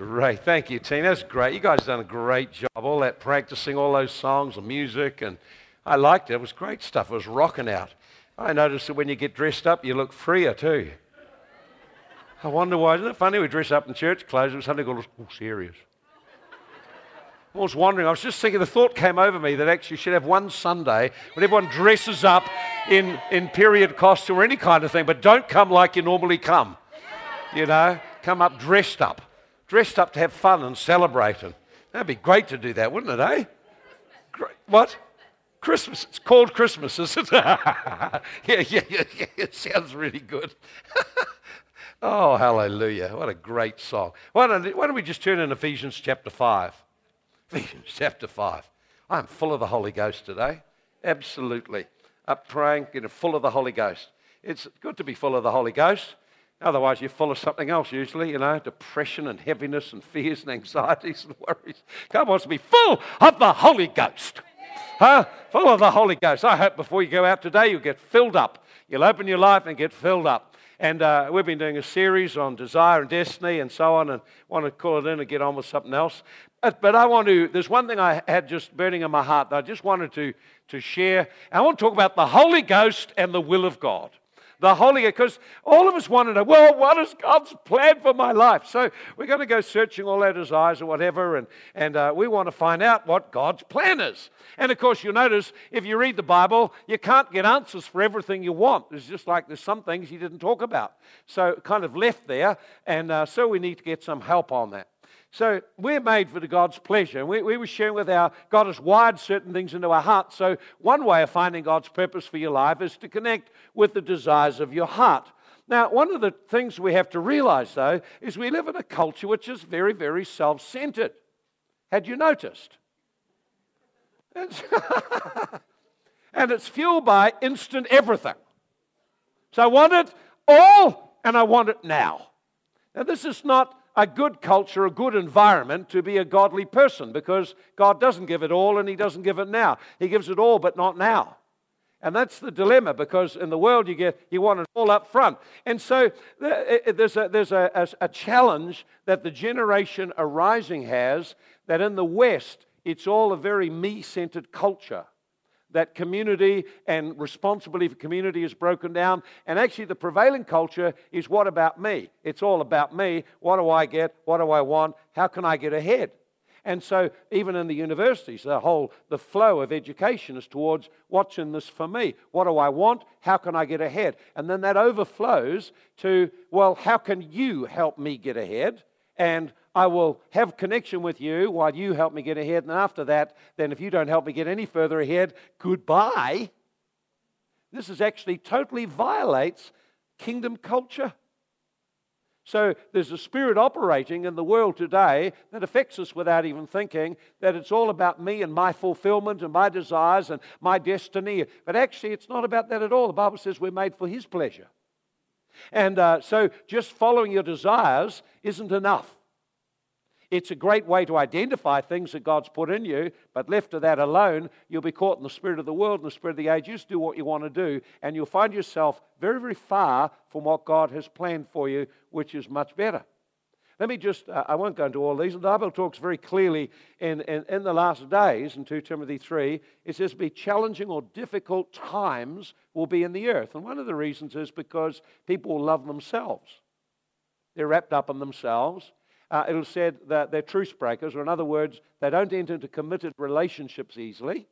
Great. Thank you, team. That's great. You guys done a great job. All that practicing, all those songs and music, and I liked it. It was great stuff. It was rocking out. I noticed that when you get dressed up, you look freer too. I wonder why. Isn't it funny we dress up in church clothes and suddenly go, oh, serious. I was wondering, I was just thinking, the thought came over me that actually you should have one Sunday when everyone dresses up in, in period costume or any kind of thing, but don't come like you normally come. You know, come up dressed up. Dressed up to have fun and celebrate. And that'd be great to do that, wouldn't it, eh? Great. What? Christmas. It's called Christmas, isn't it? yeah, yeah, yeah, yeah. It sounds really good. oh, hallelujah. What a great song. Why don't, why don't we just turn in Ephesians chapter 5? Ephesians chapter 5. I'm full of the Holy Ghost today. Absolutely. Up praying, getting full of the Holy Ghost. It's good to be full of the Holy Ghost. Otherwise, you're full of something else usually, you know, depression and heaviness and fears and anxieties and worries. God wants to be full of the Holy Ghost. Huh? Full of the Holy Ghost. I hope before you go out today, you'll get filled up. You'll open your life and get filled up. And uh, we've been doing a series on desire and destiny and so on, and want to call it in and get on with something else. But, but I want to, there's one thing I had just burning in my heart that I just wanted to, to share. I want to talk about the Holy Ghost and the will of God the Holy because all of us want to know, well, what is God's plan for my life? So we're going to go searching all our desires or whatever, and, and uh, we want to find out what God's plan is. And of course, you'll notice if you read the Bible, you can't get answers for everything you want. It's just like there's some things He didn't talk about. So kind of left there, and uh, so we need to get some help on that. So we're made for the God's pleasure. We, we were sharing with our God has wired certain things into our heart. So one way of finding God's purpose for your life is to connect with the desires of your heart. Now, one of the things we have to realize, though, is we live in a culture which is very, very self centered. Had you noticed? It's and it's fueled by instant everything. So I want it all and I want it now. Now, this is not a good culture, a good environment to be a godly person because God doesn't give it all and He doesn't give it now. He gives it all, but not now. And that's the dilemma because in the world you get you want it all up front. And so there's a, there's a, a, challenge that the generation arising has that in the West it's all a very me centered culture that community and responsibility for community is broken down. And actually, the prevailing culture is what about me? It's all about me. What do I get? What do I want? How can I get ahead? And so, even in the universities, the whole the flow of education is towards what's in this for me? What do I want? How can I get ahead? And then that overflows to, well, how can you help me get ahead? And I will have connection with you while you help me get ahead. And after that, then if you don't help me get any further ahead, goodbye. This is actually totally violates kingdom culture. So there's a spirit operating in the world today that affects us without even thinking that it's all about me and my fulfillment and my desires and my destiny. But actually, it's not about that at all. The Bible says we're made for His pleasure. And uh, so just following your desires isn't enough. It's a great way to identify things that God's put in you, but left to that alone, you'll be caught in the spirit of the world and the spirit of the age. You just do what you want to do, and you'll find yourself very, very far from what God has planned for you, which is much better. Let me just, uh, I won't go into all these. The Bible talks very clearly in, in, in the last days, in 2 Timothy 3, it says, be challenging or difficult times will be in the earth. And one of the reasons is because people will love themselves. They're wrapped up in themselves uh, it'll say that they're truce breakers, or in other words, they don't enter into committed relationships easily.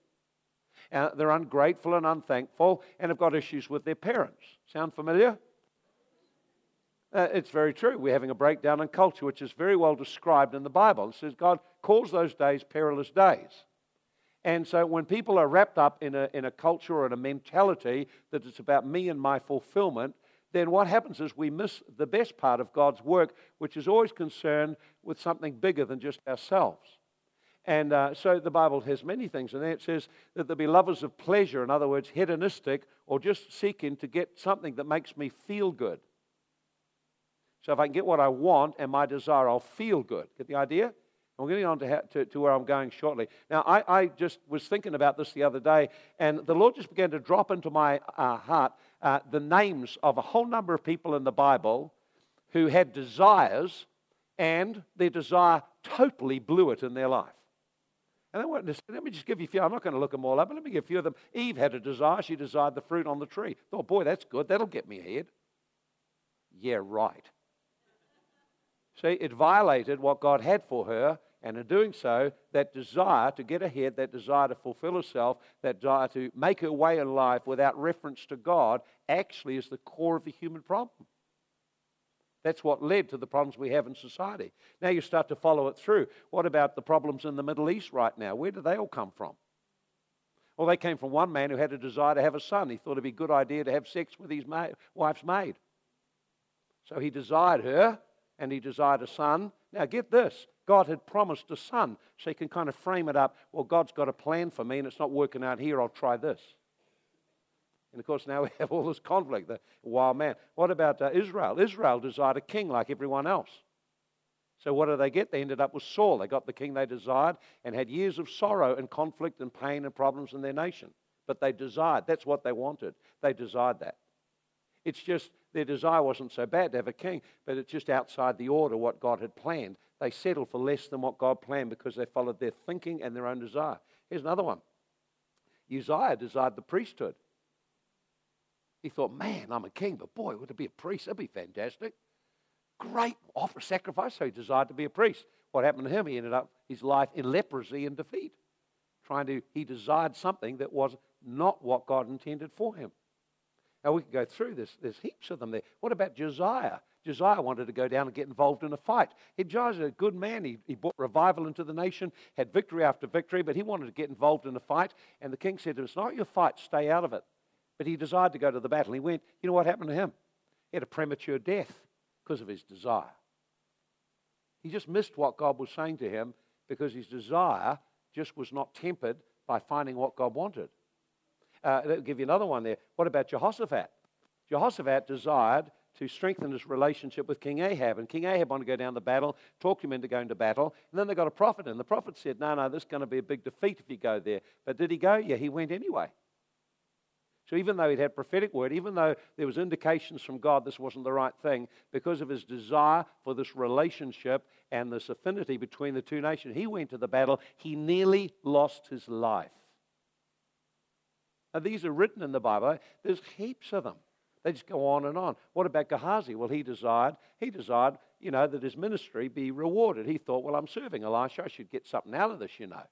Uh, they're ungrateful and unthankful and have got issues with their parents. Sound familiar? Uh, it's very true. We're having a breakdown in culture, which is very well described in the Bible. It says God calls those days perilous days. And so when people are wrapped up in a, in a culture or in a mentality that it's about me and my fulfillment, then what happens is we miss the best part of God's work, which is always concerned with something bigger than just ourselves. And uh, so the Bible has many things, and there it says that there'll be lovers of pleasure, in other words, hedonistic, or just seeking to get something that makes me feel good. So if I can get what I want and my desire, I'll feel good. Get the idea? I'm getting on to, to, to, where I'm going shortly. Now, I, I, just was thinking about this the other day, and the Lord just began to drop into my uh, heart uh, the names of a whole number of people in the Bible who had desires and their desire totally blew it in their life. And they weren't, let me just give you a few. I'm not going to look them all up, but let me give you a few of them. Eve had a desire. She desired the fruit on the tree. Thought, boy, that's good. That'll get me ahead. Yeah, right. See, it violated what God had for her, and in doing so, that desire to get ahead, that desire to fulfill herself, that desire to make her way in life without reference to God, actually is the core of the human problem. That's what led to the problems we have in society. Now you start to follow it through. What about the problems in the Middle East right now? Where do they all come from? Well, they came from one man who had a desire to have a son. He thought it'd be a good idea to have sex with his ma- wife's maid. So he desired her and he desired a son. Now, get this God had promised a son. So you can kind of frame it up well, God's got a plan for me and it's not working out here. I'll try this. And of course, now we have all this conflict, the wild man. What about uh, Israel? Israel desired a king like everyone else. So what did they get? They ended up with Saul. They got the king they desired and had years of sorrow and conflict and pain and problems in their nation. But they desired. That's what they wanted. They desired that. It's just their desire wasn't so bad to have a king, but it's just outside the order what God had planned. They settled for less than what God planned because they followed their thinking and their own desire. Here's another one Uzziah desired the priesthood. He thought, man, I'm a king, but boy, would it be a priest? That'd be fantastic. Great offer sacrifice. So he desired to be a priest. What happened to him? He ended up his life in leprosy and defeat. Trying to, he desired something that was not what God intended for him. Now we can go through this. There's heaps of them there. What about Josiah? Josiah wanted to go down and get involved in a fight. He, Josiah a good man. He, he brought revival into the nation, had victory after victory, but he wanted to get involved in a fight. And the king said It's not your fight, stay out of it. But he desired to go to the battle. He went, you know what happened to him? He had a premature death because of his desire. He just missed what God was saying to him because his desire just was not tempered by finding what God wanted. Uh, will give you another one there. What about Jehoshaphat? Jehoshaphat desired to strengthen his relationship with King Ahab. And King Ahab wanted to go down the battle, talked him into going to battle. And then they got a prophet and The prophet said, No, no, this is going to be a big defeat if you go there. But did he go? Yeah, he went anyway. So even though he'd had prophetic word, even though there was indications from God this wasn't the right thing, because of his desire for this relationship and this affinity between the two nations, he went to the battle. He nearly lost his life. Now, these are written in the Bible. There's heaps of them. They just go on and on. What about Gehazi? Well, he desired, he desired, you know, that his ministry be rewarded. He thought, well, I'm serving Elisha. I should get something out of this, you know.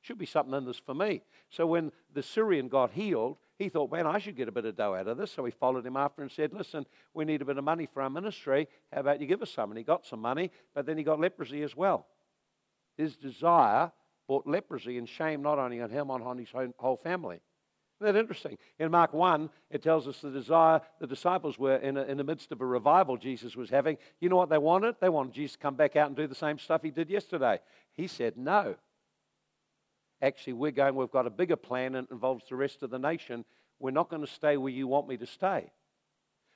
Should be something in this for me. So when the Syrian got healed, he thought, man, I should get a bit of dough out of this. So he followed him after and said, listen, we need a bit of money for our ministry. How about you give us some? And he got some money, but then he got leprosy as well. His desire brought leprosy and shame not only on him, on his whole family. Isn't that interesting? In Mark 1, it tells us the desire, the disciples were in, a, in the midst of a revival Jesus was having. You know what they wanted? They wanted Jesus to come back out and do the same stuff he did yesterday. He said, no. Actually, we're going, we've got a bigger plan and it involves the rest of the nation. We're not going to stay where you want me to stay.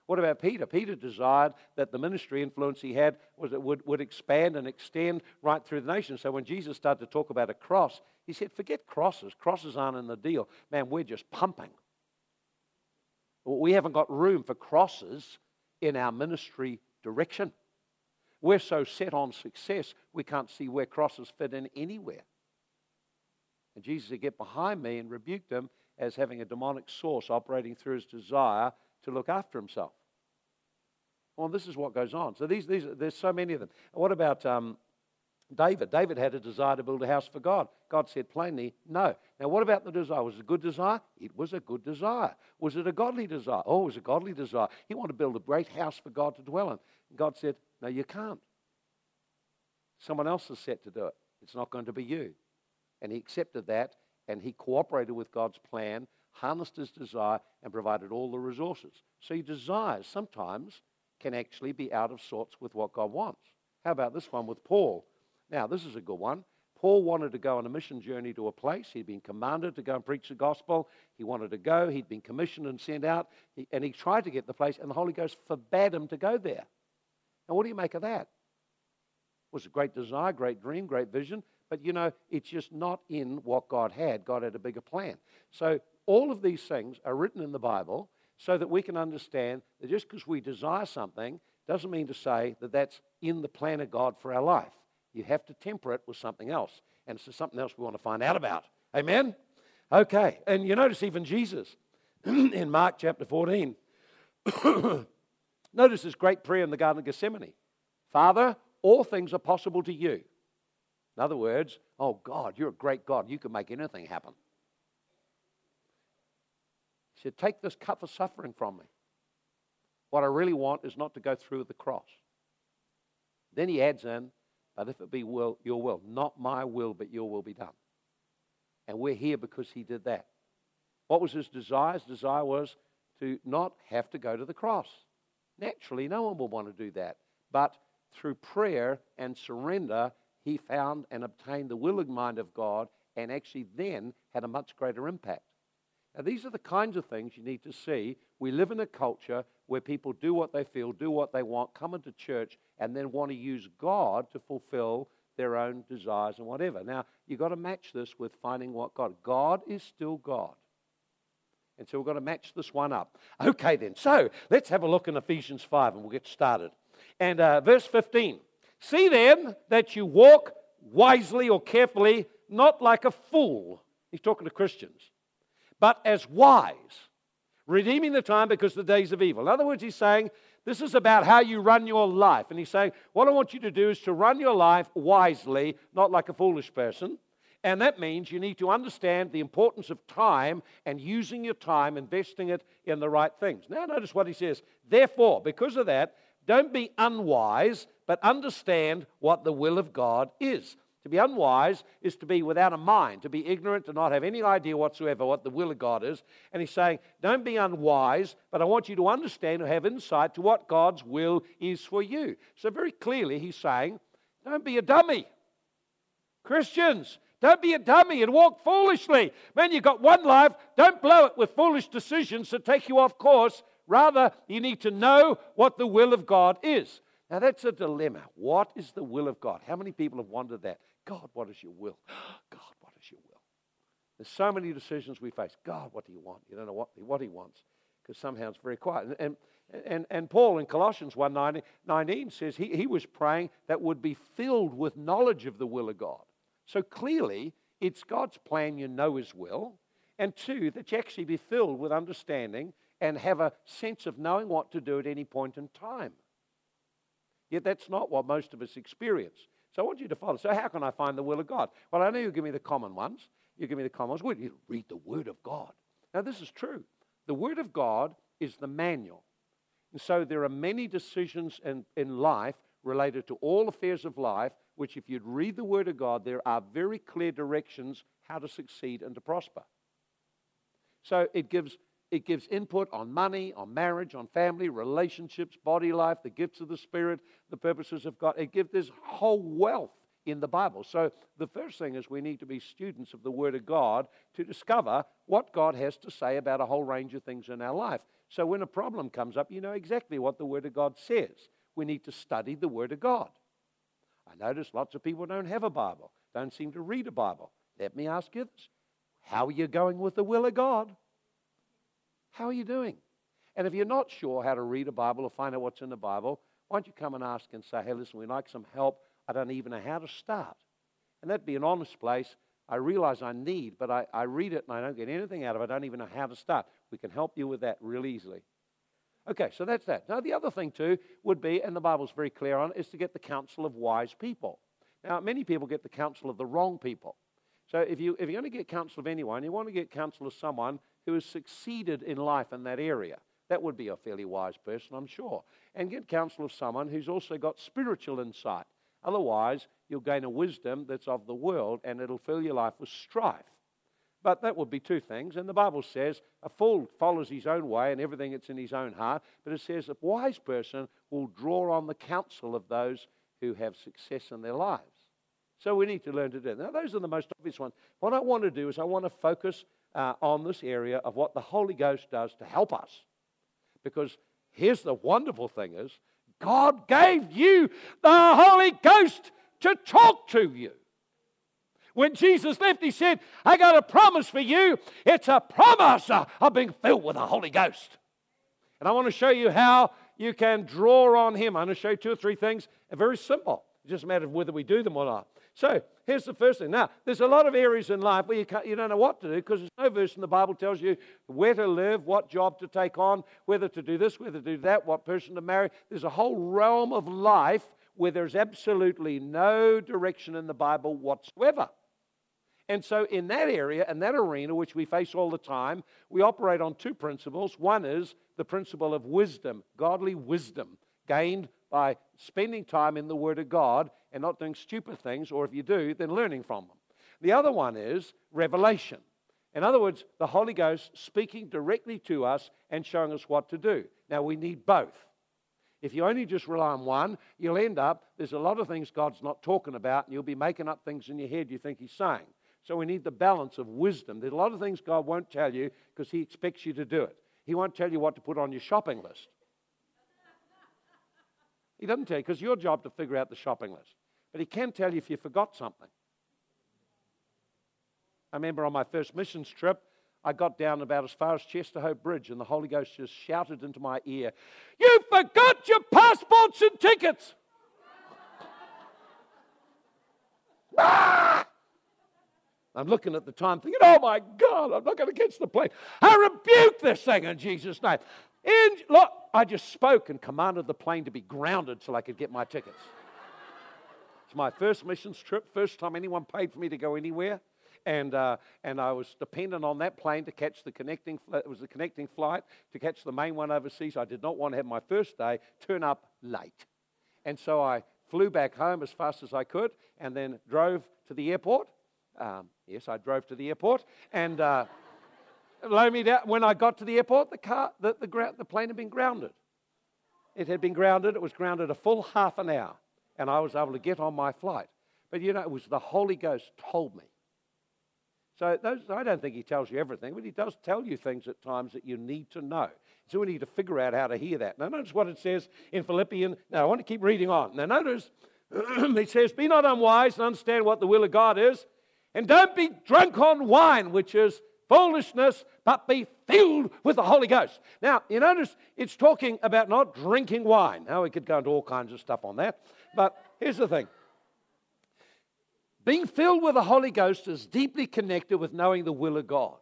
What about Peter? Peter desired that the ministry influence he had was it would, would expand and extend right through the nation. So when Jesus started to talk about a cross, he said, Forget crosses. Crosses aren't in the deal. Man, we're just pumping. We haven't got room for crosses in our ministry direction. We're so set on success, we can't see where crosses fit in anywhere. And Jesus said, Get behind me and rebuked him as having a demonic source operating through his desire to look after himself. Well, this is what goes on. So these, these there's so many of them. What about um, David? David had a desire to build a house for God. God said plainly, no. Now, what about the desire? Was it a good desire? It was a good desire. Was it a godly desire? Oh, it was a godly desire. He wanted to build a great house for God to dwell in. God said, no, you can't. Someone else is set to do it. It's not going to be you. And he accepted that and he cooperated with God's plan, harnessed his desire, and provided all the resources. So your desires sometimes can actually be out of sorts with what God wants. How about this one with Paul? Now, this is a good one. Paul wanted to go on a mission journey to a place. He'd been commanded to go and preach the gospel. He wanted to go. He'd been commissioned and sent out. And he tried to get the place, and the Holy Ghost forbade him to go there. Now, what do you make of that? It was a great desire, great dream, great vision, but you know, it's just not in what God had. God had a bigger plan. So all of these things are written in the Bible so that we can understand that just because we desire something doesn't mean to say that that's in the plan of God for our life. You have to temper it with something else. And it's something else we want to find out about. Amen? Okay. And you notice even Jesus in Mark chapter 14. notice his great prayer in the Garden of Gethsemane Father, all things are possible to you. In other words, oh God, you're a great God. You can make anything happen. He said, Take this cup of suffering from me. What I really want is not to go through the cross. Then he adds in, But if it be will, your will, not my will, but your will be done. And we're here because he did that. What was his desire? His desire was to not have to go to the cross. Naturally, no one will want to do that. But through prayer and surrender, he found and obtained the willing mind of God and actually then had a much greater impact. Now, these are the kinds of things you need to see. We live in a culture where people do what they feel, do what they want, come into church, and then want to use God to fulfill their own desires and whatever. Now, you've got to match this with finding what God. God is still God. And so we've got to match this one up. Okay, then. So let's have a look in Ephesians 5 and we'll get started. And uh, verse 15 See then that you walk wisely or carefully, not like a fool. He's talking to Christians, but as wise, redeeming the time because the days of evil. In other words, he's saying this is about how you run your life. And he's saying, What I want you to do is to run your life wisely, not like a foolish person. And that means you need to understand the importance of time and using your time, investing it in the right things. Now, notice what he says. Therefore, because of that, don't be unwise, but understand what the will of God is. To be unwise is to be without a mind, to be ignorant, to not have any idea whatsoever what the will of God is. And he's saying, Don't be unwise, but I want you to understand or have insight to what God's will is for you. So, very clearly, he's saying, Don't be a dummy. Christians, don't be a dummy and walk foolishly. Man, you've got one life. Don't blow it with foolish decisions that take you off course. Rather, you need to know what the will of God is. Now, that's a dilemma. What is the will of God? How many people have wondered that? God, what is your will? God, what is your will? There's so many decisions we face. God, what do you want? You don't know what, what he wants because somehow it's very quiet. And, and, and Paul in Colossians 1 19 says he, he was praying that would be filled with knowledge of the will of God. So clearly, it's God's plan you know His will, and two, that you actually be filled with understanding and have a sense of knowing what to do at any point in time. Yet that's not what most of us experience. So I want you to follow. So, how can I find the will of God? Well, I know you give me the common ones. You give me the common ones. Well, you read the Word of God. Now, this is true. The Word of God is the manual. And so there are many decisions in, in life related to all affairs of life which, if you'd read the Word of God, there are very clear directions how to succeed and to prosper. So it gives, it gives input on money, on marriage, on family, relationships, body life, the gifts of the Spirit, the purposes of God. It gives this whole wealth in the Bible. So the first thing is we need to be students of the Word of God to discover what God has to say about a whole range of things in our life. So when a problem comes up, you know exactly what the Word of God says. We need to study the Word of God. I notice lots of people don't have a Bible, don't seem to read a Bible. Let me ask you this How are you going with the will of God? How are you doing? And if you're not sure how to read a Bible or find out what's in the Bible, why don't you come and ask and say, hey, listen, we'd like some help. I don't even know how to start. And that'd be an honest place. I realize I need, but I, I read it and I don't get anything out of it. I don't even know how to start. We can help you with that real easily. Okay, so that's that. Now, the other thing, too, would be, and the Bible's very clear on, is to get the counsel of wise people. Now, many people get the counsel of the wrong people. So, if, you, if you're going to get counsel of anyone, you want to get counsel of someone who has succeeded in life in that area. That would be a fairly wise person, I'm sure. And get counsel of someone who's also got spiritual insight. Otherwise, you'll gain a wisdom that's of the world and it'll fill your life with strife. But that would be two things. And the Bible says a fool follows his own way and everything that's in his own heart. But it says a wise person will draw on the counsel of those who have success in their lives. So we need to learn to do that. Now, those are the most obvious ones. What I want to do is I want to focus uh, on this area of what the Holy Ghost does to help us. Because here's the wonderful thing is God gave you the Holy Ghost to talk to you. When Jesus left, he said, I got a promise for you. It's a promise of being filled with the Holy Ghost. And I want to show you how you can draw on Him. I'm going to show you two or three things. Very simple. It's just a matter of whether we do them or not. So here's the first thing. Now, there's a lot of areas in life where you, you don't know what to do because there's no verse in the Bible tells you where to live, what job to take on, whether to do this, whether to do that, what person to marry. There's a whole realm of life where there's absolutely no direction in the Bible whatsoever. And so, in that area and that arena, which we face all the time, we operate on two principles. One is the principle of wisdom, godly wisdom, gained by spending time in the Word of God and not doing stupid things, or if you do, then learning from them. The other one is revelation. In other words, the Holy Ghost speaking directly to us and showing us what to do. Now, we need both. If you only just rely on one, you'll end up, there's a lot of things God's not talking about, and you'll be making up things in your head you think He's saying. So we need the balance of wisdom. There's a lot of things God won't tell you because He expects you to do it. He won't tell you what to put on your shopping list. He doesn't tell you because your job to figure out the shopping list. But He can tell you if you forgot something. I remember on my first missions trip, I got down about as far as Chesterhope Bridge, and the Holy Ghost just shouted into my ear, You forgot your passports and tickets! ah! I'm looking at the time thinking, oh my God, I'm not going to catch the plane. I rebuke this thing in Jesus' name. And look, I just spoke and commanded the plane to be grounded so I could get my tickets. It's my first missions trip, first time anyone paid for me to go anywhere. And, uh, and I was dependent on that plane to catch the connecting, it was the connecting flight to catch the main one overseas. I did not want to have my first day turn up late. And so I flew back home as fast as I could and then drove to the airport um, yes, I drove to the airport, and uh, me down, when I got to the airport, the car, the, the, the plane had been grounded. It had been grounded. It was grounded a full half an hour, and I was able to get on my flight. But you know, it was the Holy Ghost told me. So those, I don't think he tells you everything, but he does tell you things at times that you need to know. So we need to figure out how to hear that. Now notice what it says in Philippians. Now I want to keep reading on. Now notice it says, "Be not unwise and understand what the will of God is." And don't be drunk on wine, which is foolishness, but be filled with the Holy Ghost. Now, you notice it's talking about not drinking wine. Now, we could go into all kinds of stuff on that. But here's the thing being filled with the Holy Ghost is deeply connected with knowing the will of God.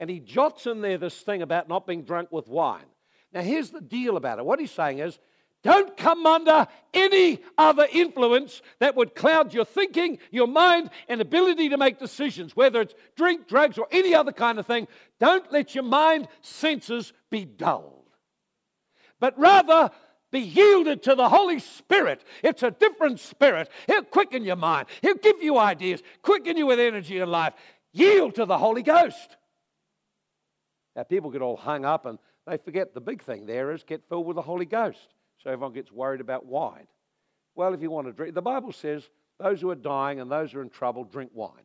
And he jots in there this thing about not being drunk with wine. Now, here's the deal about it. What he's saying is don't come under any other influence that would cloud your thinking, your mind, and ability to make decisions, whether it's drink, drugs, or any other kind of thing. Don't let your mind senses be dulled. But rather, be yielded to the Holy Spirit. It's a different spirit. He'll quicken your mind, He'll give you ideas, quicken you with energy in life. Yield to the Holy Ghost. Now, people get all hung up and they forget the big thing there is get filled with the Holy Ghost. So everyone gets worried about wine. Well, if you want to drink, the Bible says those who are dying and those who are in trouble drink wine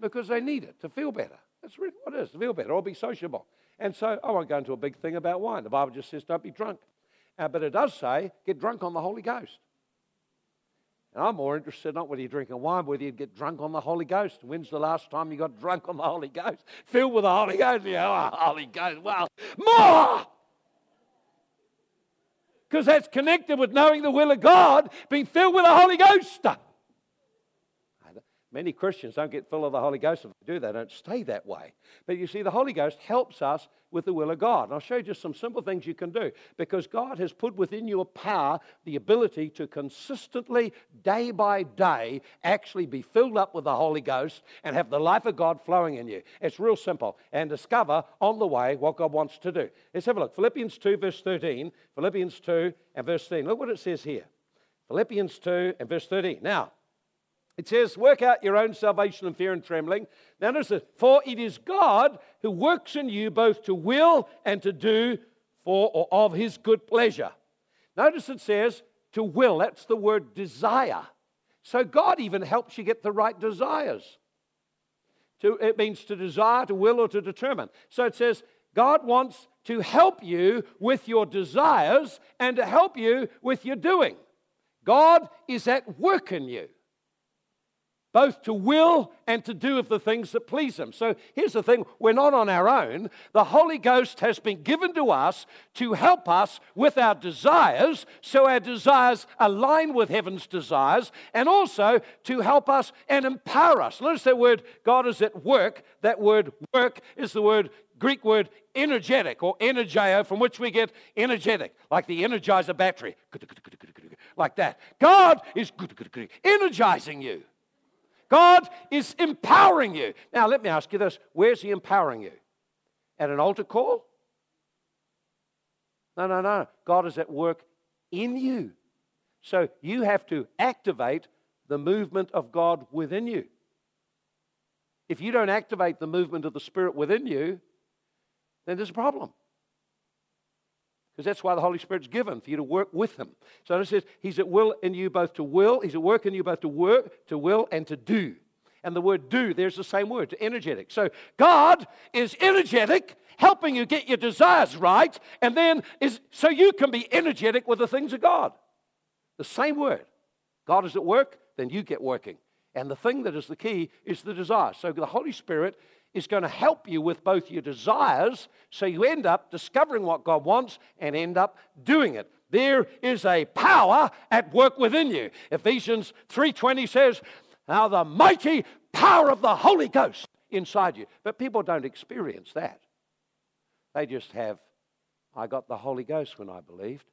because they need it to feel better. That's really what it is to feel better or be sociable. And so I won't go into a big thing about wine. The Bible just says don't be drunk. Uh, but it does say get drunk on the Holy Ghost. And I'm more interested not whether you're drinking wine, whether you get drunk on the Holy Ghost. When's the last time you got drunk on the Holy Ghost? Filled with the Holy Ghost? Yeah, oh, Holy Ghost. Well, more! Because that's connected with knowing the will of God, being filled with the Holy Ghost. Many Christians don't get full of the Holy Ghost. If they do, they don't stay that way. But you see, the Holy Ghost helps us with the will of God. And I'll show you just some simple things you can do because God has put within your power the ability to consistently, day by day, actually be filled up with the Holy Ghost and have the life of God flowing in you. It's real simple. And discover on the way what God wants to do. Let's have a look. Philippians 2, verse 13. Philippians 2 and verse 13. Look what it says here. Philippians 2 and verse 13. Now, it says, Work out your own salvation in fear and trembling. Now, notice this For it is God who works in you both to will and to do for or of his good pleasure. Notice it says to will. That's the word desire. So God even helps you get the right desires. To, it means to desire, to will, or to determine. So it says God wants to help you with your desires and to help you with your doing. God is at work in you. Both to will and to do of the things that please Him. So here's the thing we're not on our own. The Holy Ghost has been given to us to help us with our desires, so our desires align with heaven's desires, and also to help us and empower us. Notice that word, God is at work. That word work is the word Greek word energetic or energio, from which we get energetic, like the energizer battery, like that. God is energizing you. God is empowering you. Now, let me ask you this where's He empowering you? At an altar call? No, no, no. God is at work in you. So you have to activate the movement of God within you. If you don't activate the movement of the Spirit within you, then there's a problem. Because that's why the Holy Spirit's given, for you to work with Him. So it says, He's at will in you both to will, He's at work in you both to work, to will, and to do. And the word do, there's the same word, to energetic. So God is energetic, helping you get your desires right, and then is so you can be energetic with the things of God. The same word. God is at work, then you get working. And the thing that is the key is the desire. So the Holy Spirit is going to help you with both your desires so you end up discovering what God wants and end up doing it. There is a power at work within you. Ephesians 3:20 says, "Now the mighty power of the Holy Ghost inside you." But people don't experience that. They just have I got the Holy Ghost when I believed.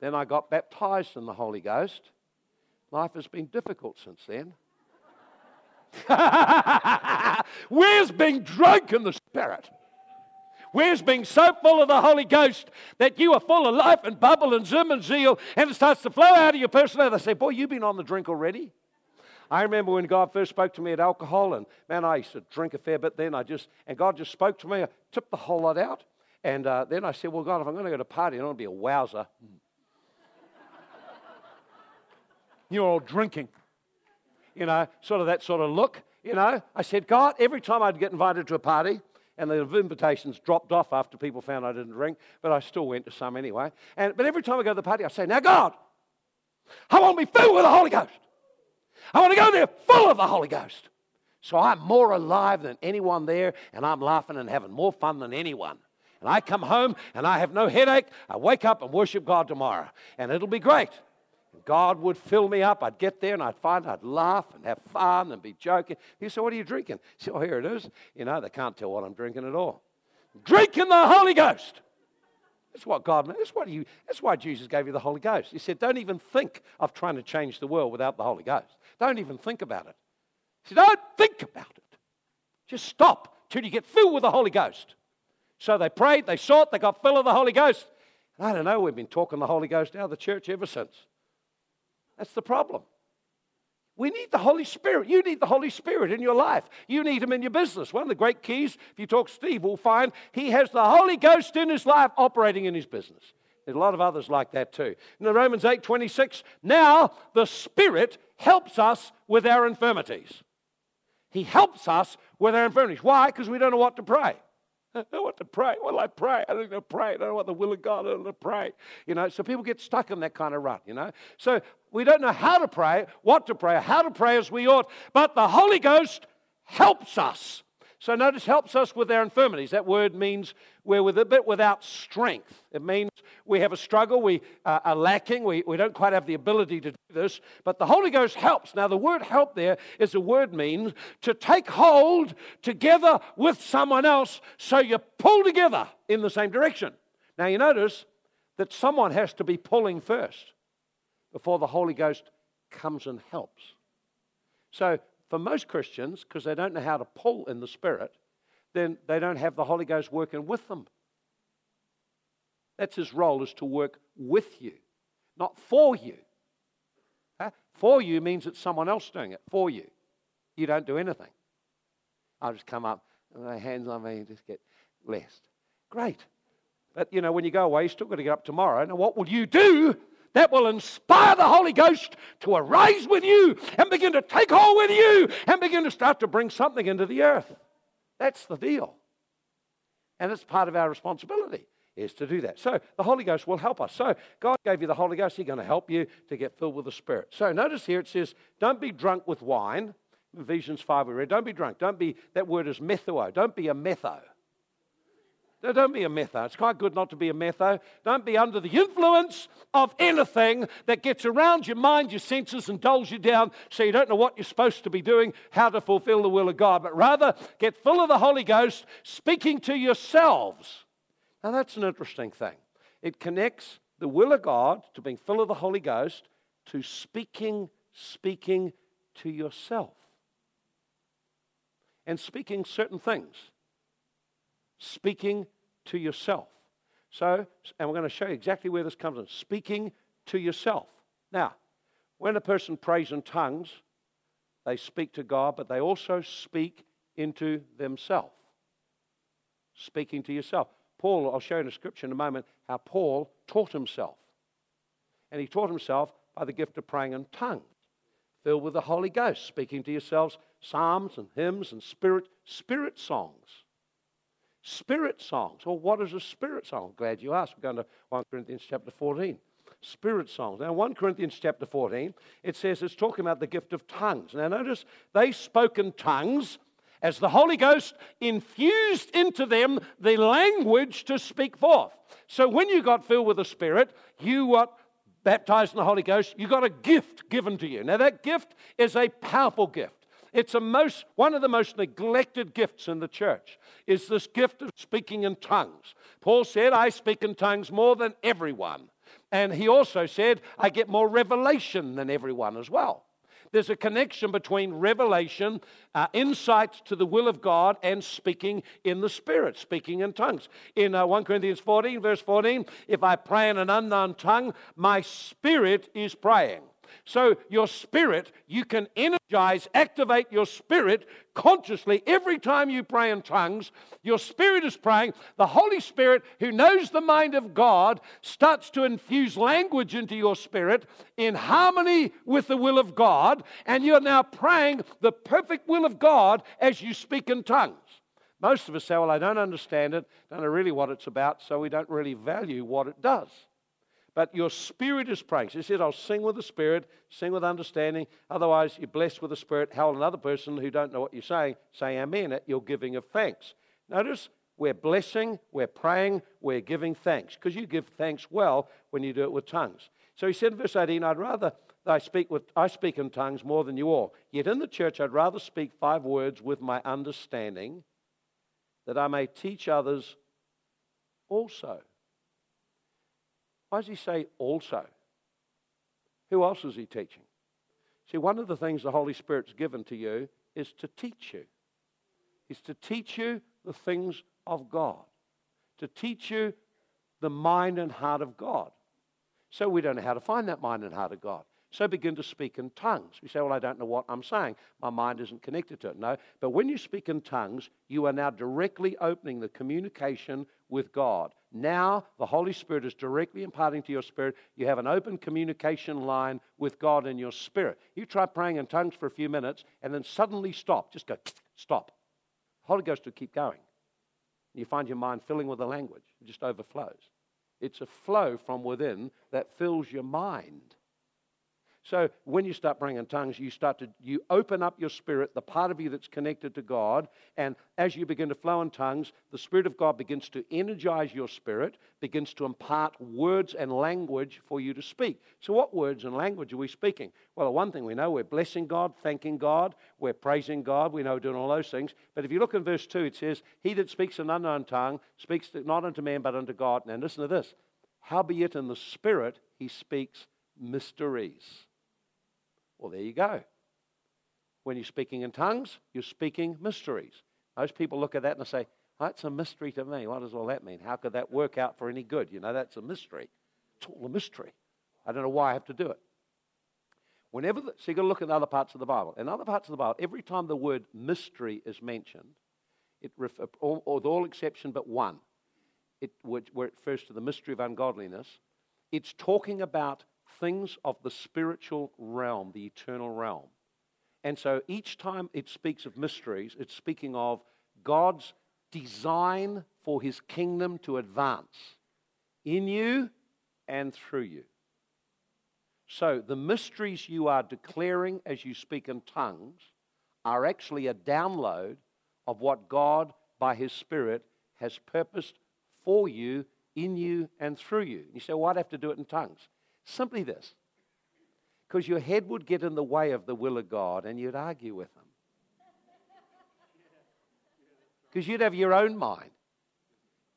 Then I got baptized in the Holy Ghost. Life has been difficult since then. Where's being drunk in the Spirit? Where's being so full of the Holy Ghost that you are full of life and bubble and zoom and zeal and it starts to flow out of your personality? They say, Boy, you've been on the drink already. I remember when God first spoke to me at alcohol, and man, I used to drink a fair bit then. I just, and God just spoke to me. I took the whole lot out. And uh, then I said, Well, God, if I'm going to go to a party, I want to be a wowser. You're all drinking you know, sort of that sort of look. You know, I said, God, every time I'd get invited to a party, and the invitations dropped off after people found I didn't drink, but I still went to some anyway. And, but every time I go to the party, I say, Now, God, I want to be filled with the Holy Ghost. I want to go there full of the Holy Ghost. So I'm more alive than anyone there, and I'm laughing and having more fun than anyone. And I come home and I have no headache. I wake up and worship God tomorrow, and it'll be great. God would fill me up. I'd get there and I'd find I'd laugh and have fun and be joking. He said, What are you drinking? I said, Oh, here it is. You know, they can't tell what I'm drinking at all. Drinking the Holy Ghost. That's what God That's what you that's why Jesus gave you the Holy Ghost. He said, Don't even think of trying to change the world without the Holy Ghost. Don't even think about it. He said, Don't think about it. Just stop till you get filled with the Holy Ghost. So they prayed, they sought, they got filled with the Holy Ghost. And I don't know, we've been talking the Holy Ghost out of the church ever since. That's the problem. We need the Holy Spirit. You need the Holy Spirit in your life. You need Him in your business. One of the great keys, if you talk to Steve, we'll find he has the Holy Ghost in his life operating in his business. There's a lot of others like that too. In the Romans 8 26, now the Spirit helps us with our infirmities. He helps us with our infirmities. Why? Because we don't know what to pray. I don't know what to pray. Well, I pray. I don't know pray. I don't know what the will of God. I don't know pray. You know, so people get stuck in that kind of rut, you know. So we don't know how to pray, what to pray, how to pray as we ought, but the Holy Ghost helps us. So notice helps us with our infirmities. That word means we're with a bit without strength. It means we have a struggle, we uh, are lacking, we, we don't quite have the ability to do this, but the Holy Ghost helps. Now, the word help there is a word means to take hold together with someone else so you pull together in the same direction. Now, you notice that someone has to be pulling first before the Holy Ghost comes and helps. So, for most Christians, because they don't know how to pull in the Spirit, then they don't have the Holy Ghost working with them. That's his role, is to work with you, not for you. Huh? For you means it's someone else doing it for you. You don't do anything. I'll just come up, and my hands on me, and just get blessed. Great. But, you know, when you go away, you're still got to get up tomorrow. Now, what will you do that will inspire the Holy Ghost to arise with you and begin to take hold with you and begin to start to bring something into the earth. That's the deal. And it's part of our responsibility. is to do that. So the Holy Ghost will help us. So God gave you the Holy Ghost. He's going to help you to get filled with the Spirit. So notice here it says, don't be drunk with wine. Ephesians 5 we read, don't be drunk. Don't be, that word is metho. Don't be a metho. Don't be a metho. It's quite good not to be a metho. Don't be under the influence of anything that gets around your mind, your senses, and dulls you down so you don't know what you're supposed to be doing, how to fulfill the will of God. But rather, get full of the Holy Ghost, speaking to yourselves. Now, that's an interesting thing. It connects the will of God to being full of the Holy Ghost to speaking, speaking to yourself. And speaking certain things speaking to yourself. So, and we're going to show you exactly where this comes in speaking to yourself. Now, when a person prays in tongues, they speak to God, but they also speak into themselves. Speaking to yourself. Paul, I'll show you in the scripture in a moment how Paul taught himself. And he taught himself by the gift of praying in tongues, filled with the Holy Ghost, speaking to yourselves psalms and hymns and spirit, spirit songs Spirit songs. Well, what is a spirit song? Glad you asked. We're going to 1 Corinthians chapter 14. Spirit songs. Now, 1 Corinthians chapter 14, it says it's talking about the gift of tongues. Now, notice they spoke in tongues as the Holy Ghost infused into them the language to speak forth. So, when you got filled with the Spirit, you got baptized in the Holy Ghost, you got a gift given to you. Now, that gift is a powerful gift. It's a most, one of the most neglected gifts in the church is this gift of speaking in tongues. Paul said, I speak in tongues more than everyone. And he also said, I get more revelation than everyone as well. There's a connection between revelation, uh, insight to the will of God, and speaking in the Spirit, speaking in tongues. In uh, 1 Corinthians 14, verse 14, if I pray in an unknown tongue, my spirit is praying. So, your spirit, you can energize, activate your spirit consciously every time you pray in tongues. Your spirit is praying. The Holy Spirit, who knows the mind of God, starts to infuse language into your spirit in harmony with the will of God, and you're now praying the perfect will of God as you speak in tongues. Most of us say, Well, I don't understand it, don't know really what it's about, so we don't really value what it does. But your spirit is. So he says, I'll sing with the spirit, sing with understanding. Otherwise, you're blessed with the spirit. How another person who don't know what you're saying say amen at your giving of thanks. Notice we're blessing, we're praying, we're giving thanks. Because you give thanks well when you do it with tongues. So he said in verse 18, I'd rather I speak with I speak in tongues more than you all. Yet in the church I'd rather speak five words with my understanding, that I may teach others also. Why does he say also? Who else is he teaching? See, one of the things the Holy Spirit's given to you is to teach you. Is to teach you the things of God. To teach you the mind and heart of God. So we don't know how to find that mind and heart of God. So begin to speak in tongues. We say, Well, I don't know what I'm saying. My mind isn't connected to it. No. But when you speak in tongues, you are now directly opening the communication with God. Now the Holy Spirit is directly imparting to your spirit. You have an open communication line with God in your spirit. You try praying in tongues for a few minutes and then suddenly stop. Just go, stop. Holy Ghost will keep going. You find your mind filling with the language, it just overflows. It's a flow from within that fills your mind. So when you start praying in tongues, you start to you open up your spirit, the part of you that's connected to God, and as you begin to flow in tongues, the Spirit of God begins to energize your spirit, begins to impart words and language for you to speak. So what words and language are we speaking? Well, one thing we know, we're blessing God, thanking God, we're praising God, we know doing all those things. But if you look in verse 2, it says, He that speaks an unknown tongue speaks not unto man but unto God. Now listen to this. Howbeit in the Spirit he speaks mysteries. Well, there you go. When you're speaking in tongues, you're speaking mysteries. Most people look at that and say, oh, that's a mystery to me. What does all that mean? How could that work out for any good? You know, that's a mystery. It's all a mystery. I don't know why I have to do it. Whenever, the, so you've got to look at other parts of the Bible. In other parts of the Bible, every time the word mystery is mentioned, it or with all exception but one, it, where it refers to the mystery of ungodliness, it's talking about things of the spiritual realm, the eternal realm. And so each time it speaks of mysteries, it's speaking of God's design for his kingdom to advance. in you and through you. So the mysteries you are declaring as you speak in tongues are actually a download of what God, by His Spirit, has purposed for you, in you, and through you. You say, well, I'd have to do it in tongues. Simply this because your head would get in the way of the will of God and you'd argue with Him. Because you'd have your own mind.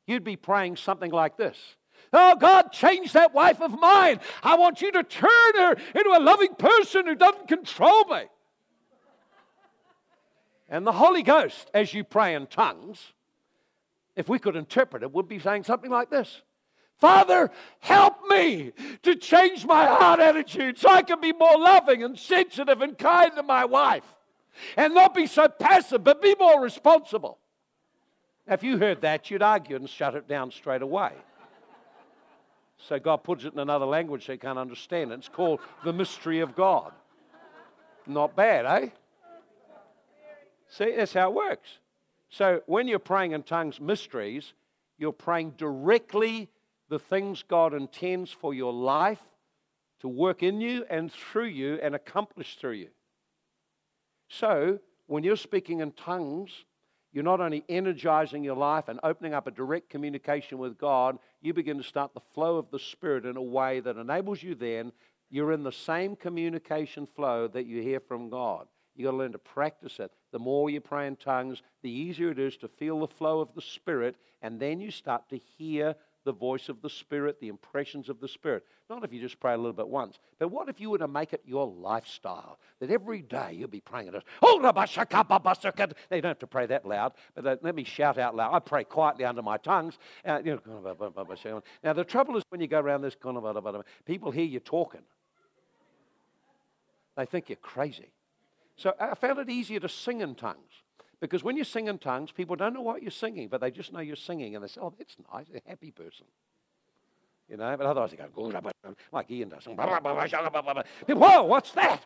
You'd be praying something like this Oh, God, change that wife of mine. I want you to turn her into a loving person who doesn't control me. And the Holy Ghost, as you pray in tongues, if we could interpret it, would be saying something like this Father, help me to change my heart attitude so I can be more loving and sensitive and kind to my wife and not be so passive, but be more responsible. Now, if you heard that, you'd argue and shut it down straight away. So God puts it in another language they can't understand. It's called the mystery of God. Not bad, eh? See, that's how it works. So when you're praying in tongues mysteries, you're praying directly the things God intends for your life to work in you and through you and accomplish through you. So when you're speaking in tongues, you're not only energizing your life and opening up a direct communication with God, you begin to start the flow of the Spirit in a way that enables you then, you're in the same communication flow that you hear from God. You've got to learn to practice it. The more you pray in tongues, the easier it is to feel the flow of the Spirit, and then you start to hear the voice of the Spirit, the impressions of the Spirit. Not if you just pray a little bit once, but what if you were to make it your lifestyle? That every day you'll be praying it. Oh, they don't have to pray that loud, but let me shout out loud. I pray quietly under my tongues. Uh, you know, now, the trouble is when you go around this, people hear you talking. They think you're crazy. So I found it easier to sing in tongues. Because when you sing in tongues, people don't know what you're singing, but they just know you're singing, and they say, oh, that's nice, a happy person. You know, but otherwise they go, like Ian does. Whoa, what's that?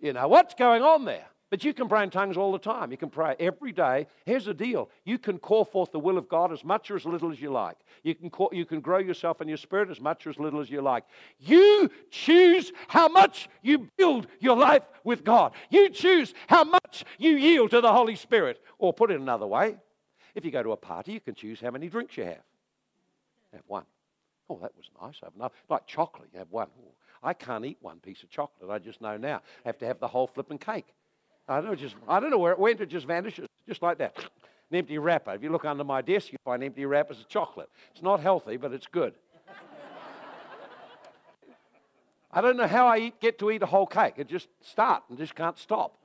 You know, what's going on there? But you can pray in tongues all the time. You can pray every day. Here's the deal you can call forth the will of God as much or as little as you like. You can, call, you can grow yourself in your spirit as much or as little as you like. You choose how much you build your life with God. You choose how much you yield to the Holy Spirit. Or put it another way if you go to a party, you can choose how many drinks you have. Have one. Oh, that was nice. Have enough. Like chocolate, you have one. Oh, I can't eat one piece of chocolate. I just know now. I have to have the whole flipping cake. I don't know, just I don't know where it went. It just vanishes, just like that. An empty wrapper. If you look under my desk, you find empty wrappers of chocolate. It's not healthy, but it's good. I don't know how I eat, get to eat a whole cake. It just start and just can't stop.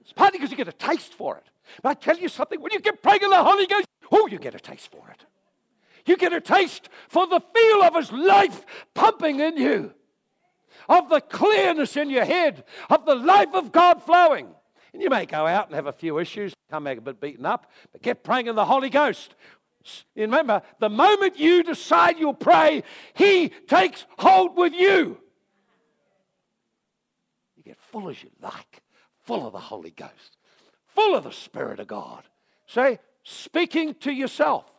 It's partly because you get a taste for it. But I tell you something, when you get praying in the Holy Ghost, oh, you get a taste for it. You get a taste for the feel of His life pumping in you, of the clearness in your head, of the life of God flowing. And you may go out and have a few issues, come back a bit beaten up, but get praying in the Holy Ghost. Remember, the moment you decide you'll pray, He takes hold with you. You get full as you like, full of the Holy Ghost, full of the Spirit of God. Say, speaking to yourself.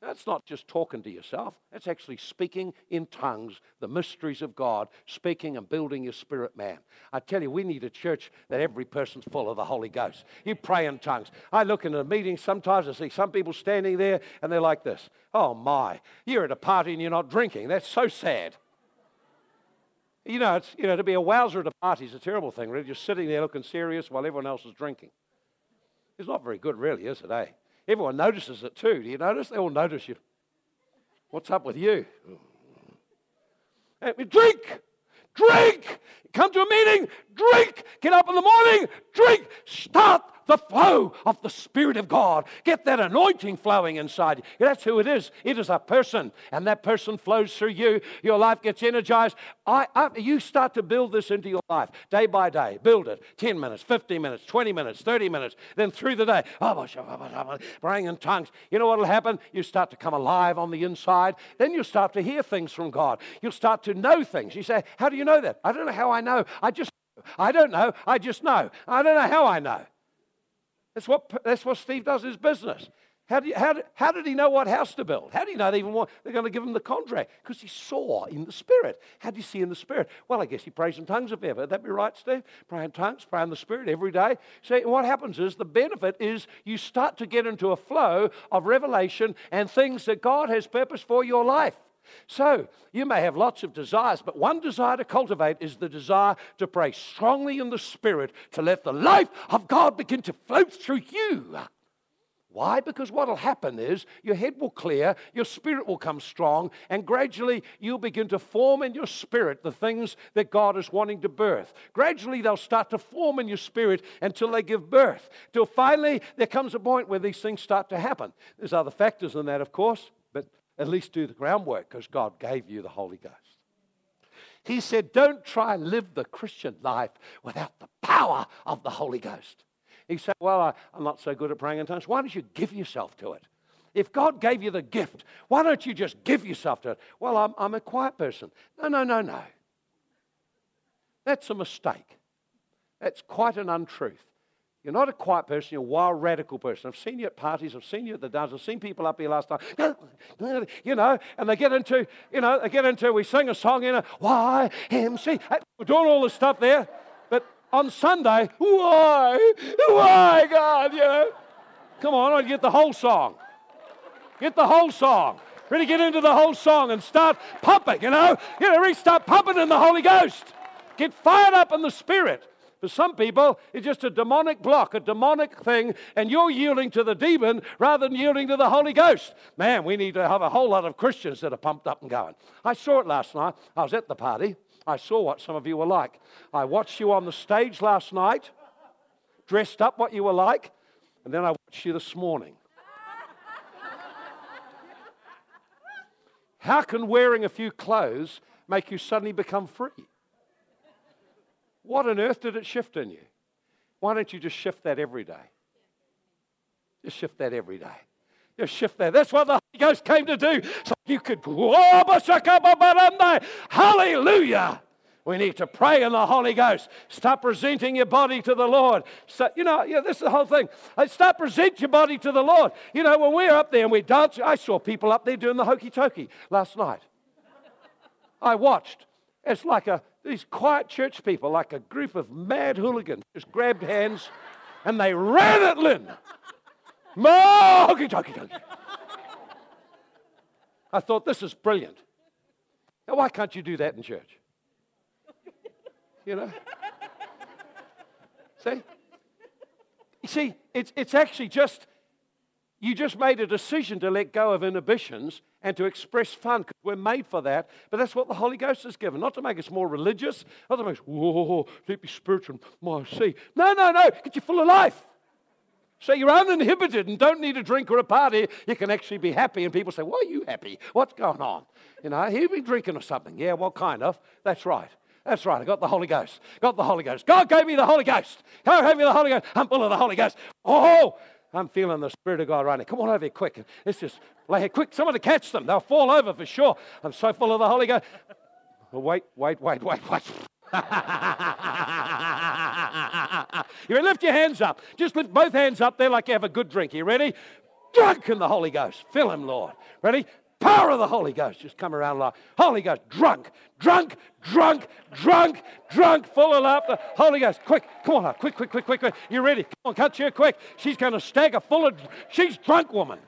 That's not just talking to yourself, that's actually speaking in tongues, the mysteries of God, speaking and building your spirit man. I tell you, we need a church that every person's full of the Holy Ghost. You pray in tongues. I look in a meeting sometimes, I see some people standing there and they're like this Oh my, you're at a party and you're not drinking. That's so sad. You know, it's, you know, to be a wowser at a party is a terrible thing, really, just sitting there looking serious while everyone else is drinking. It's not very good, really, is it, eh? Everyone notices it too. Do you notice? They all notice you. What's up with you? Drink! Drink! Come to a meeting, drink! Get up in the morning, drink! Start the flow of the Spirit of God. Get that anointing flowing inside you. That's who it is. It is a person, and that person flows through you. Your life gets energized. I, I, you start to build this into your life day by day. Build it 10 minutes, 15 minutes, 20 minutes, 30 minutes. Then through the day, ah, praying in tongues. You know what will happen? You start to come alive on the inside. Then you start to hear things from God. You'll start to know things. You say, How do you know that? I don't know how I know. I just I don't know. I just know. I don't know how I know. That's what, that's what Steve does in his business. How, you, how, how did he know what house to build? How do you know they even want, they're going to give him the contract? Because he saw in the Spirit. How do you see in the Spirit? Well, I guess he prays in tongues if ever. Would that be right, Steve? Pray in tongues, pray in the Spirit every day. See, what happens is the benefit is you start to get into a flow of revelation and things that God has purpose for your life. So, you may have lots of desires, but one desire to cultivate is the desire to pray strongly in the Spirit to let the life of God begin to flow through you. Why? Because what will happen is your head will clear, your spirit will come strong, and gradually you'll begin to form in your spirit the things that God is wanting to birth. Gradually they'll start to form in your spirit until they give birth. Till finally there comes a point where these things start to happen. There's other factors in that, of course, at least do the groundwork because God gave you the Holy Ghost. He said, Don't try live the Christian life without the power of the Holy Ghost. He said, Well, I, I'm not so good at praying in tongues. Why don't you give yourself to it? If God gave you the gift, why don't you just give yourself to it? Well, I'm, I'm a quiet person. No, no, no, no. That's a mistake. That's quite an untruth. You're not a quiet person, you're a wild, radical person. I've seen you at parties, I've seen you at the dance, I've seen people up here last night, you know, and they get into, you know, they get into, we sing a song in a YMC. We're doing all this stuff there but on Sunday, why? Why, God? You know? Come on, I get the whole song. Get the whole song. Really get into the whole song and start pumping, you know? You know, really start pumping in the Holy Ghost. Get fired up in the Spirit. For some people, it's just a demonic block, a demonic thing, and you're yielding to the demon rather than yielding to the Holy Ghost. Man, we need to have a whole lot of Christians that are pumped up and going. I saw it last night. I was at the party. I saw what some of you were like. I watched you on the stage last night, dressed up what you were like, and then I watched you this morning. How can wearing a few clothes make you suddenly become free? What on earth did it shift in you? Why don't you just shift that every day? Just shift that every day. Just shift that. That's what the Holy Ghost came to do. So you could, hallelujah. We need to pray in the Holy Ghost. Stop presenting your body to the Lord. So, you know, yeah, this is the whole thing. Stop present your body to the Lord. You know, when we're up there and we dance, I saw people up there doing the hokey tokey last night. I watched. It's like a these quiet church people, like a group of mad hooligans, just grabbed hands and they ran at Lynn. More hokey tokey tokey. I thought, this is brilliant. Now, why can't you do that in church? You know? see? You see, it's, it's actually just, you just made a decision to let go of inhibitions and to express fun because we're made for that. But that's what the Holy Ghost has given, not to make us more religious, not to make us, whoa, deeply spiritual, my see. No, no, no, get you full of life. So you're uninhibited and don't need a drink or a party. You can actually be happy. And people say, Why are you happy? What's going on? You know, you've been drinking or something. Yeah, well, kind of. That's right. That's right. I got the Holy Ghost. Got the Holy Ghost. God gave me the Holy Ghost. God gave me the Holy Ghost. I'm full of the Holy Ghost. Oh, I'm feeling the Spirit of God right now. Come on over here quick. Let's just lay here quick. Somebody catch them. They'll fall over for sure. I'm so full of the Holy Ghost. Wait, wait, wait, wait, wait. you lift your hands up. Just lift both hands up there like you have a good drink. You ready? Drunk in the Holy Ghost. Fill him, Lord. Ready? Power of the Holy Ghost. Just come around like Holy Ghost. Drunk, drunk, drunk, drunk, drunk, full of laughter. Holy Ghost. Quick, come on, quick, quick, quick, quick, quick. You ready? Come on, cut you quick. She's going to stagger full of. She's drunk woman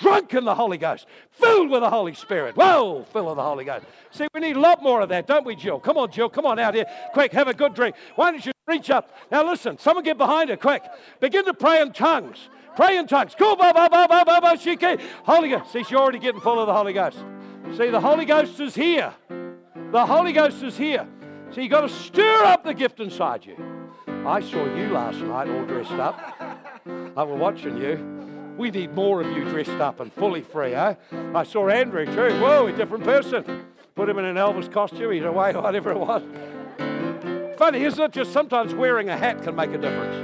drunk in the Holy Ghost, filled with the Holy Spirit. Whoa, filled with the Holy Ghost. See, we need a lot more of that, don't we, Jill? Come on, Jill, come on out here. Quick, have a good drink. Why don't you reach up? Now, listen, someone get behind her, quick. Begin to pray in tongues. Pray in tongues. Holy Ghost. See, she's already getting full of the Holy Ghost. See, the Holy Ghost is here. The Holy Ghost is here. So you've got to stir up the gift inside you. I saw you last night all dressed up. I was watching you. We need more of you dressed up and fully free, eh? I saw Andrew too. Whoa, a different person. Put him in an Elvis costume, he's away, whatever it was. Funny, isn't it? Just sometimes wearing a hat can make a difference.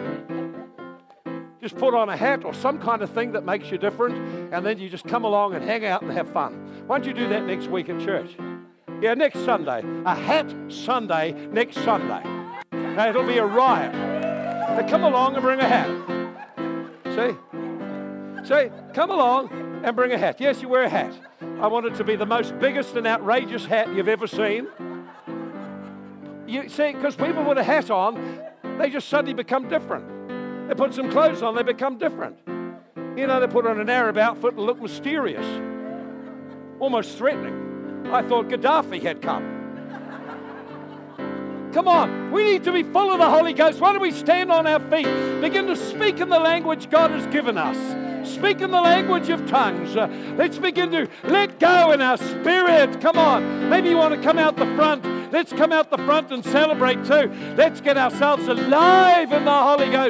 Just put on a hat or some kind of thing that makes you different, and then you just come along and hang out and have fun. Why don't you do that next week at church? Yeah, next Sunday. A hat Sunday next Sunday. Now, it'll be a riot. Now come along and bring a hat. See? See? Come along and bring a hat. Yes, you wear a hat. I want it to be the most biggest and outrageous hat you've ever seen. You see, because people with a hat on, they just suddenly become different. They put some clothes on, they become different. You know, they put on an Arab outfit and look mysterious, almost threatening. I thought Gaddafi had come. Come on, we need to be full of the Holy Ghost. Why don't we stand on our feet? Begin to speak in the language God has given us. Speak in the language of tongues. Uh, let's begin to let go in our spirit. Come on. Maybe you want to come out the front. Let's come out the front and celebrate too. Let's get ourselves alive in the Holy Ghost.